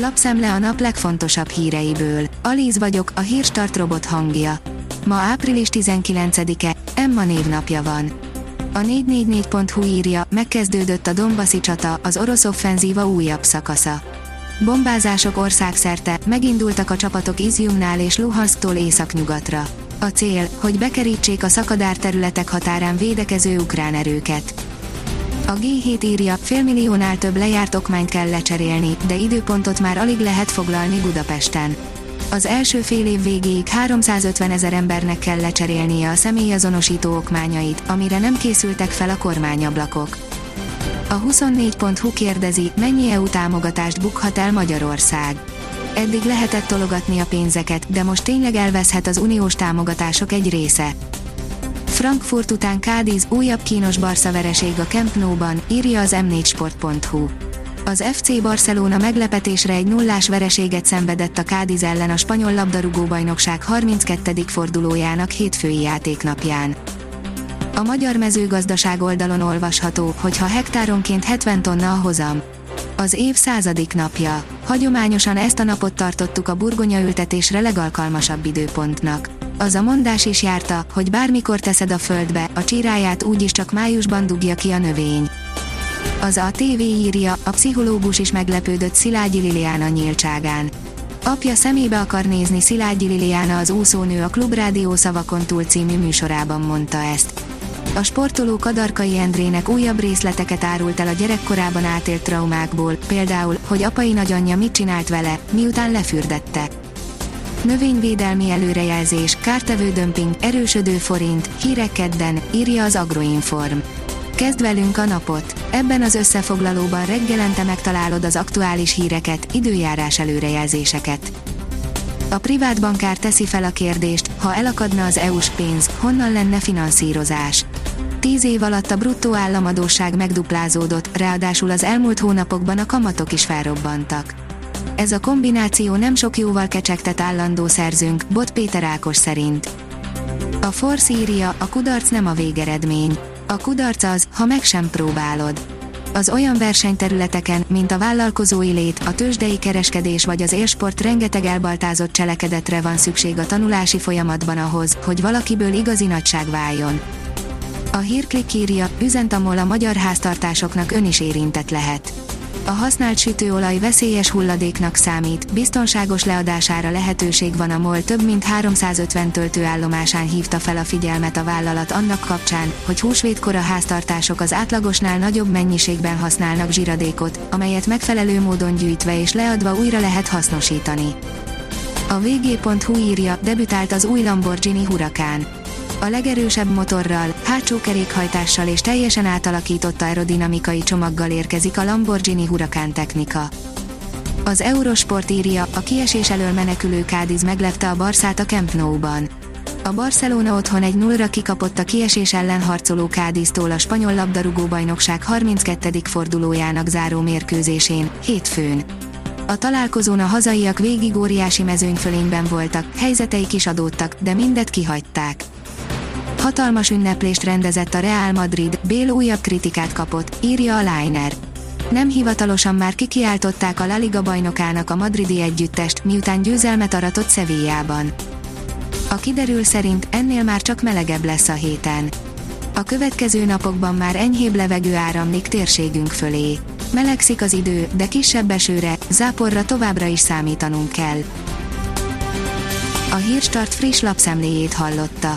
Lapszemle a nap legfontosabb híreiből. Alíz vagyok, a hírstart robot hangja. Ma április 19-e, Emma névnapja van. A 444.hu írja, megkezdődött a Dombaszi csata, az orosz offenzíva újabb szakasza. Bombázások országszerte, megindultak a csapatok Izjumnál és Luhansktól északnyugatra. A cél, hogy bekerítsék a szakadár területek határán védekező ukrán erőket. A G7 írja, félmilliónál több lejárt okmányt kell lecserélni, de időpontot már alig lehet foglalni Budapesten. Az első fél év végéig 350 ezer embernek kell lecserélnie a személyazonosító okmányait, amire nem készültek fel a kormányablakok. A 24.hu kérdezi, mennyi EU támogatást bukhat el Magyarország. Eddig lehetett tologatni a pénzeket, de most tényleg elveszhet az uniós támogatások egy része. Frankfurt után Kádiz újabb kínos Barca vereség a Camp Nou-ban, írja az m4sport.hu. Az FC Barcelona meglepetésre egy nullás vereséget szenvedett a Kádiz ellen a spanyol labdarúgó-bajnokság 32. fordulójának hétfői játéknapján. A magyar mezőgazdaság oldalon olvasható, hogy ha hektáronként 70 tonna a hozam. Az év századik napja. Hagyományosan ezt a napot tartottuk a burgonya ültetésre legalkalmasabb időpontnak. Az a mondás is járta, hogy bármikor teszed a földbe, a csiráját úgyis csak májusban dugja ki a növény. Az a TV írja, a pszichológus is meglepődött Szilágyi Liliana nyíltságán. Apja szemébe akar nézni Szilágyi Liliana az úszónő a Klubrádió szavakon túl című műsorában mondta ezt. A sportoló Kadarkai Endrének újabb részleteket árult el a gyerekkorában átélt traumákból, például, hogy apai nagyanyja mit csinált vele, miután lefürdette. Növényvédelmi előrejelzés, kártevő dömping, erősödő forint, hírek kedden, írja az Agroinform. Kezd velünk a napot! Ebben az összefoglalóban reggelente megtalálod az aktuális híreket, időjárás előrejelzéseket. A privát bankár teszi fel a kérdést, ha elakadna az EU-s pénz, honnan lenne finanszírozás. Tíz év alatt a bruttó államadóság megduplázódott, ráadásul az elmúlt hónapokban a kamatok is felrobbantak. Ez a kombináció nem sok jóval kecsegtet állandó szerzőnk, Bot Péter Ákos szerint. A Force írja, a kudarc nem a végeredmény. A kudarc az, ha meg sem próbálod. Az olyan versenyterületeken, mint a vállalkozói lét, a tőzsdei kereskedés vagy az élsport rengeteg elbaltázott cselekedetre van szükség a tanulási folyamatban ahhoz, hogy valakiből igazi nagyság váljon. A hírklik írja, üzentamol a magyar háztartásoknak ön is érintett lehet. A használt sütőolaj veszélyes hulladéknak számít, biztonságos leadására lehetőség van a MOL több mint 350 töltőállomásán hívta fel a figyelmet a vállalat annak kapcsán, hogy húsvétkor a háztartások az átlagosnál nagyobb mennyiségben használnak zsiradékot, amelyet megfelelő módon gyűjtve és leadva újra lehet hasznosítani. A vg.hu írja, debütált az új Lamborghini Huracán a legerősebb motorral, hátsó kerékhajtással és teljesen átalakított aerodinamikai csomaggal érkezik a Lamborghini Huracan technika. Az Eurosport írja, a kiesés elől menekülő Kádiz meglepte a Barszát a Camp Nou-ban. A Barcelona otthon egy nullra kikapott a kiesés ellen harcoló Kádiztól a spanyol labdarúgó-bajnokság 32. fordulójának záró mérkőzésén, hétfőn. A találkozón a hazaiak végig óriási mezőnyfölényben voltak, helyzeteik is adódtak, de mindet kihagyták. Hatalmas ünneplést rendezett a Real Madrid, Bél újabb kritikát kapott, írja a Liner. Nem hivatalosan már kikiáltották a La Liga bajnokának a madridi együttest, miután győzelmet aratott Sevillában. A kiderül szerint ennél már csak melegebb lesz a héten. A következő napokban már enyhébb levegő áramlik térségünk fölé. Melegszik az idő, de kisebb esőre, záporra továbbra is számítanunk kell. A Hírstart friss lapszemléjét hallotta.